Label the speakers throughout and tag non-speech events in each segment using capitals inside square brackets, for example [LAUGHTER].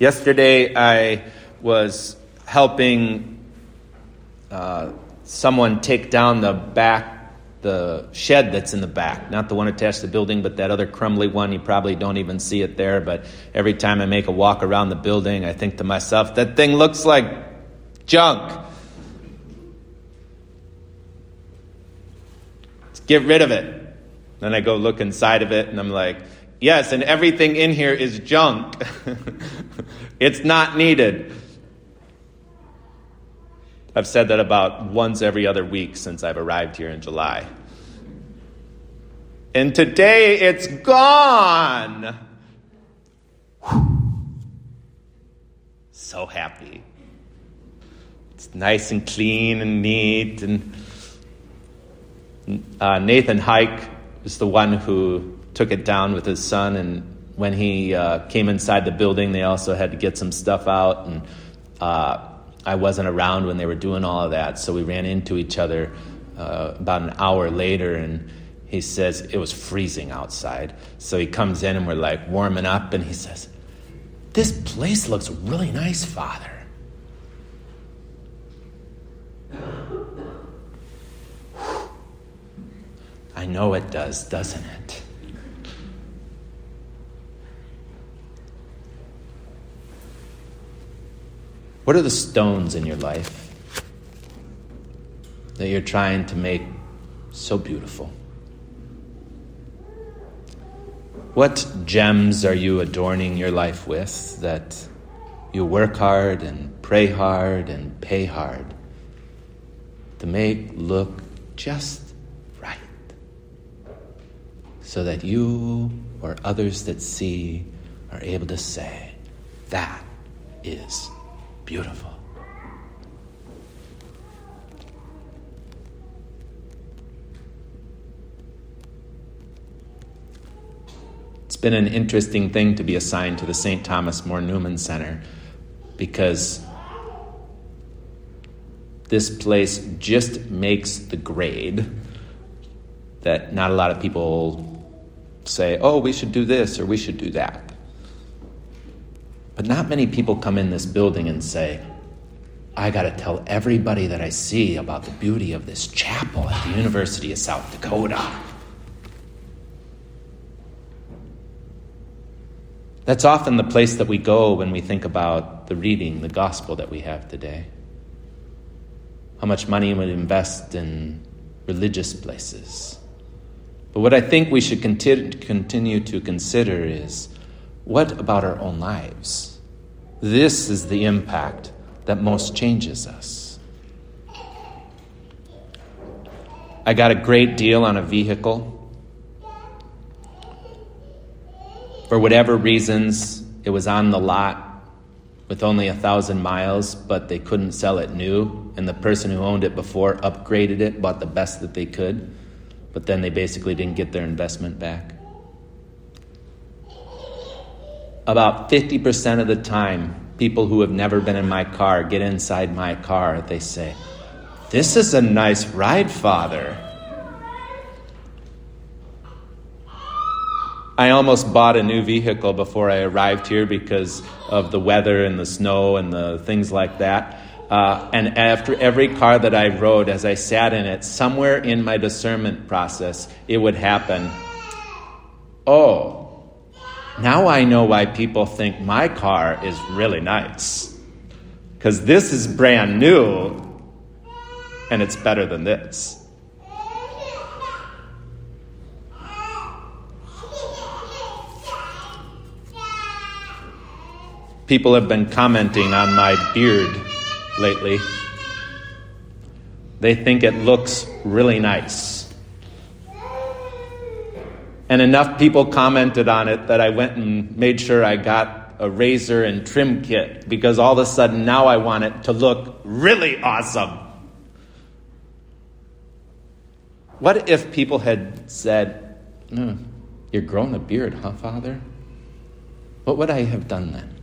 Speaker 1: Yesterday, I was helping uh, someone take down the back, the shed that's in the back, not the one attached to the building, but that other crumbly one. You probably don't even see it there, but every time I make a walk around the building, I think to myself, that thing looks like junk. Let's get rid of it. Then I go look inside of it, and I'm like, yes, and everything in here is junk. [LAUGHS] it's not needed. I've said that about once every other week since I've arrived here in July. And today it's gone. So happy. It's nice and clean and neat. And uh, Nathan Hike is the one who took it down with his son. And when he uh, came inside the building, they also had to get some stuff out. And uh, I wasn't around when they were doing all of that, so we ran into each other uh, about an hour later, and he says it was freezing outside. So he comes in, and we're like warming up, and he says, "This place looks really nice, Father." I know it does, doesn't it? What are the stones in your life that you're trying to make so beautiful? What gems are you adorning your life with that you work hard and pray hard and pay hard to make look just right so that you or others that see are able to say, that is beautiful. It's been an interesting thing to be assigned to the St. Thomas More Newman Center because this place just makes the grade that not a lot of people say, oh, we should do this or we should do that. But not many people come in this building and say, I got to tell everybody that I see about the beauty of this chapel at the University of South Dakota. That's often the place that we go when we think about the reading, the gospel that we have today. How much money we invest in religious places. But what I think we should continue to consider is what about our own lives? This is the impact that most changes us. I got a great deal on a vehicle. For whatever reasons, it was on the lot with only a thousand miles, but they couldn't sell it new. And the person who owned it before upgraded it, bought the best that they could, but then they basically didn't get their investment back about 50% of the time, people who have never been in my car get inside my car. They say, This is a nice ride, Father. I almost bought a new vehicle before I arrived here because of the weather and the snow and the things like that. Uh, and after every car that I rode, as I sat in it, somewhere in my discernment process, it would happen. Oh, now I know why people think my car is really nice. Because this is brand new and it's better than this. People have been commenting on my beard lately. They think it looks really nice. And enough people commented on it that I went and made sure I got a razor and trim kit because all of a sudden now I want it to look really awesome. What if people had said, mm, You're growing a beard, huh, Father? What would I have done then?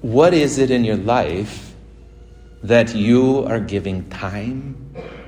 Speaker 1: What is it in your life that you are giving time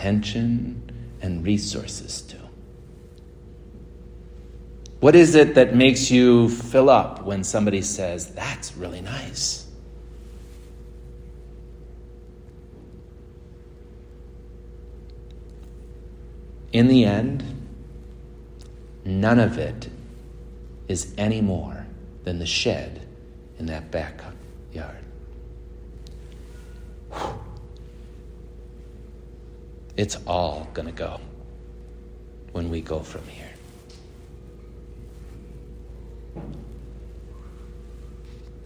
Speaker 1: attention, and resources to. What is it that makes you fill up when somebody says, That's really nice? In the end, none of it is any more than the shed in that backyard. It's all going to go when we go from here.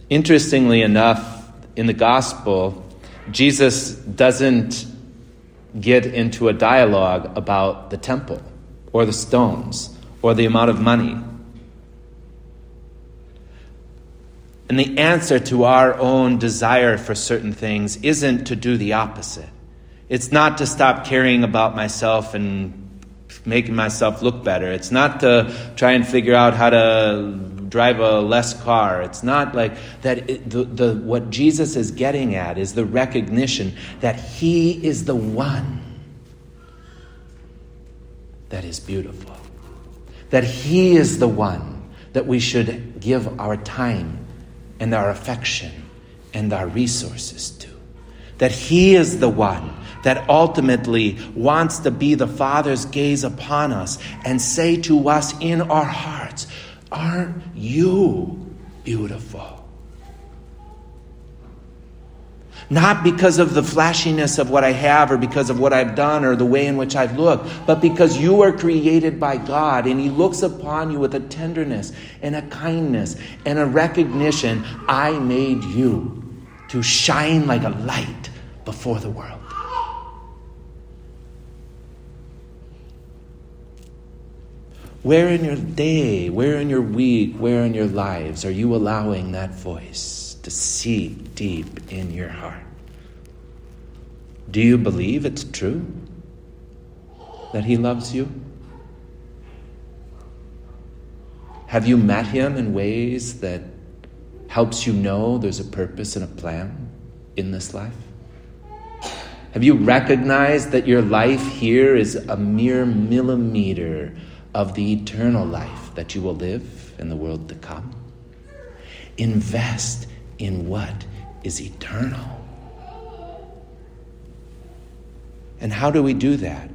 Speaker 1: Interestingly enough, in the gospel, Jesus doesn't get into a dialogue about the temple or the stones or the amount of money. And the answer to our own desire for certain things isn't to do the opposite. It's not to stop caring about myself and making myself look better. It's not to try and figure out how to drive a less car. It's not like that. It, the, the, what Jesus is getting at is the recognition that He is the one that is beautiful. That He is the one that we should give our time and our affection and our resources to. That He is the one that ultimately wants to be the Father's gaze upon us and say to us in our hearts, Aren't you beautiful? Not because of the flashiness of what I have or because of what I've done or the way in which I've looked, but because you are created by God and He looks upon you with a tenderness and a kindness and a recognition I made you to shine like a light before the world. Where in your day, where in your week, where in your lives are you allowing that voice to seep deep in your heart? Do you believe it's true that He loves you? Have you met Him in ways that helps you know there's a purpose and a plan in this life? Have you recognized that your life here is a mere millimeter of the eternal life that you will live in the world to come. Invest in what is eternal. And how do we do that?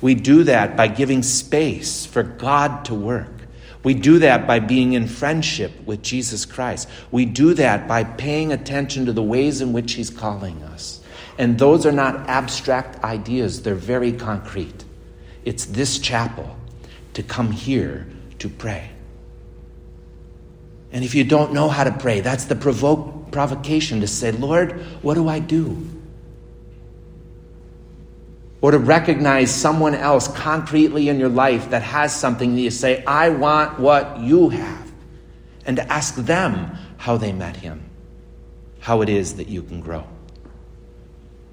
Speaker 1: We do that by giving space for God to work. We do that by being in friendship with Jesus Christ. We do that by paying attention to the ways in which He's calling us. And those are not abstract ideas, they're very concrete. It's this chapel to come here to pray. And if you don't know how to pray, that's the provoke, provocation to say, Lord, what do I do? Or to recognize someone else concretely in your life that has something that you say, I want what you have. And to ask them how they met him, how it is that you can grow.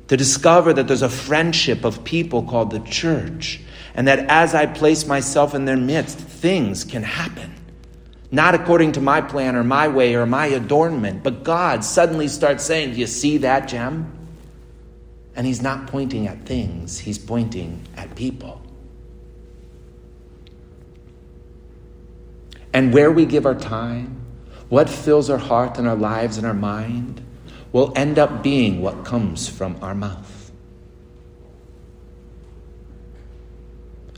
Speaker 1: To discover that there's a friendship of people called the church and that as I place myself in their midst, things can happen. Not according to my plan or my way or my adornment, but God suddenly starts saying, Do you see that gem? And He's not pointing at things, He's pointing at people. And where we give our time, what fills our heart and our lives and our mind, will end up being what comes from our mouth.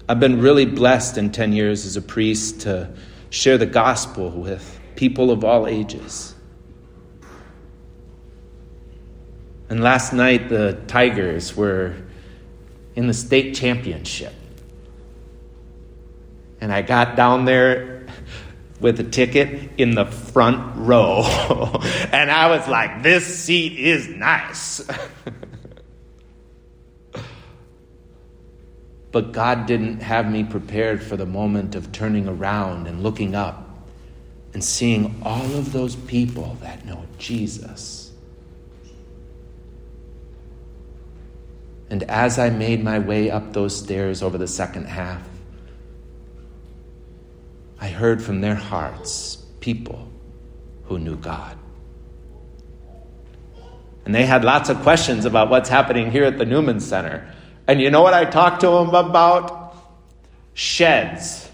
Speaker 1: I've been really blessed in 10 years as a priest to share the gospel with people of all ages. And last night, the Tigers were in the state championship. And I got down there with a ticket in the front row. [LAUGHS] and I was like, this seat is nice. [LAUGHS] But God didn't have me prepared for the moment of turning around and looking up and seeing all of those people that know Jesus. And as I made my way up those stairs over the second half, I heard from their hearts people who knew God. And they had lots of questions about what's happening here at the Newman Center. And you know what I talked to them about? Sheds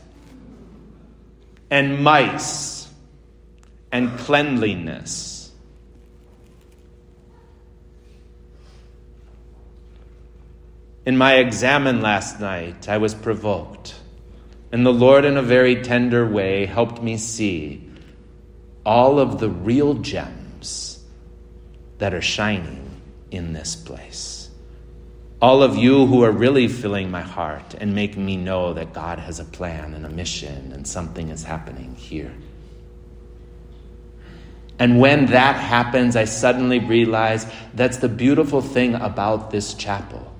Speaker 1: and mice and cleanliness. In my examen last night, I was provoked, and the Lord, in a very tender way, helped me see all of the real gems that are shining in this place. All of you who are really filling my heart and making me know that God has a plan and a mission and something is happening here. And when that happens, I suddenly realize that's the beautiful thing about this chapel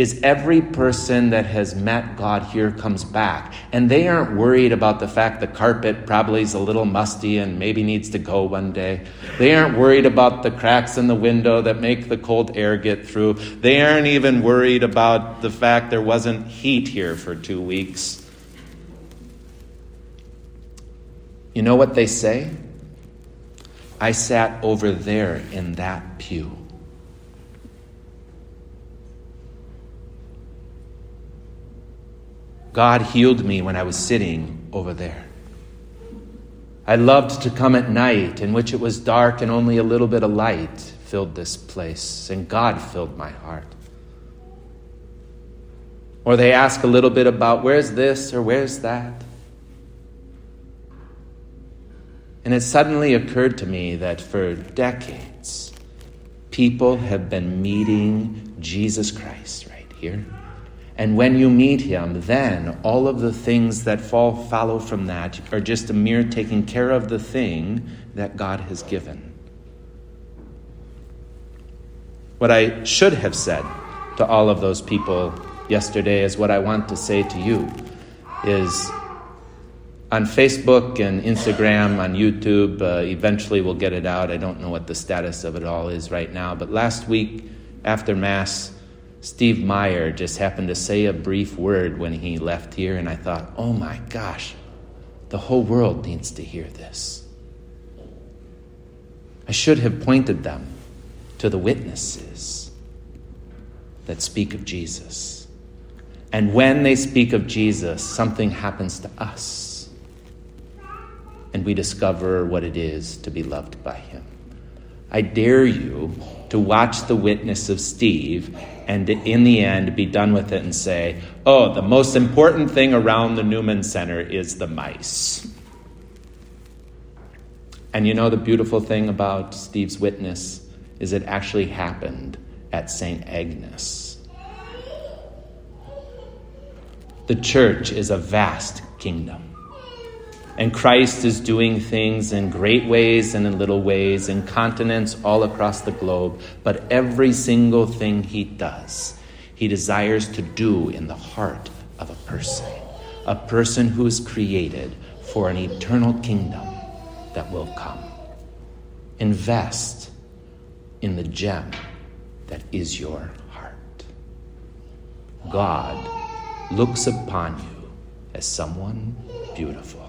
Speaker 1: is every person that has met God here comes back. And they aren't worried about the fact the carpet probably is a little musty and maybe needs to go one day. They aren't worried about the cracks in the window that make the cold air get through. They aren't even worried about the fact there wasn't heat here for two weeks. You know what they say? I sat over there in that pew. God healed me when I was sitting over there. I loved to come at night in which it was dark and only a little bit of light filled this place, and God filled my heart. Or they ask a little bit about where's this or where's that. And it suddenly occurred to me that for decades, people have been meeting Jesus Christ right here and when you meet him, then all of the things that fall follow from that are just a mere taking care of the thing that God has given. What I should have said to all of those people yesterday is what I want to say to you is on Facebook and Instagram, on YouTube, uh, eventually we'll get it out. I don't know what the status of it all is right now, but last week after Mass, Steve Meyer just happened to say a brief word when he left here, and I thought, oh my gosh, the whole world needs to hear this. I should have pointed them to the witnesses that speak of Jesus. And when they speak of Jesus, something happens to us, and we discover what it is to be loved by Him. I dare you to watch the witness of Steve and in the end be done with it and say, oh, the most important thing around the Newman Center is the mice. And you know the beautiful thing about Steve's witness is it actually happened at St. Agnes. The church is a vast kingdom. And Christ is doing things in great ways and in little ways, in continents all across the globe. But every single thing he does, he desires to do in the heart of a person, a person who is created for an eternal kingdom that will come. Invest in the gem that is your heart. God looks upon you as someone beautiful.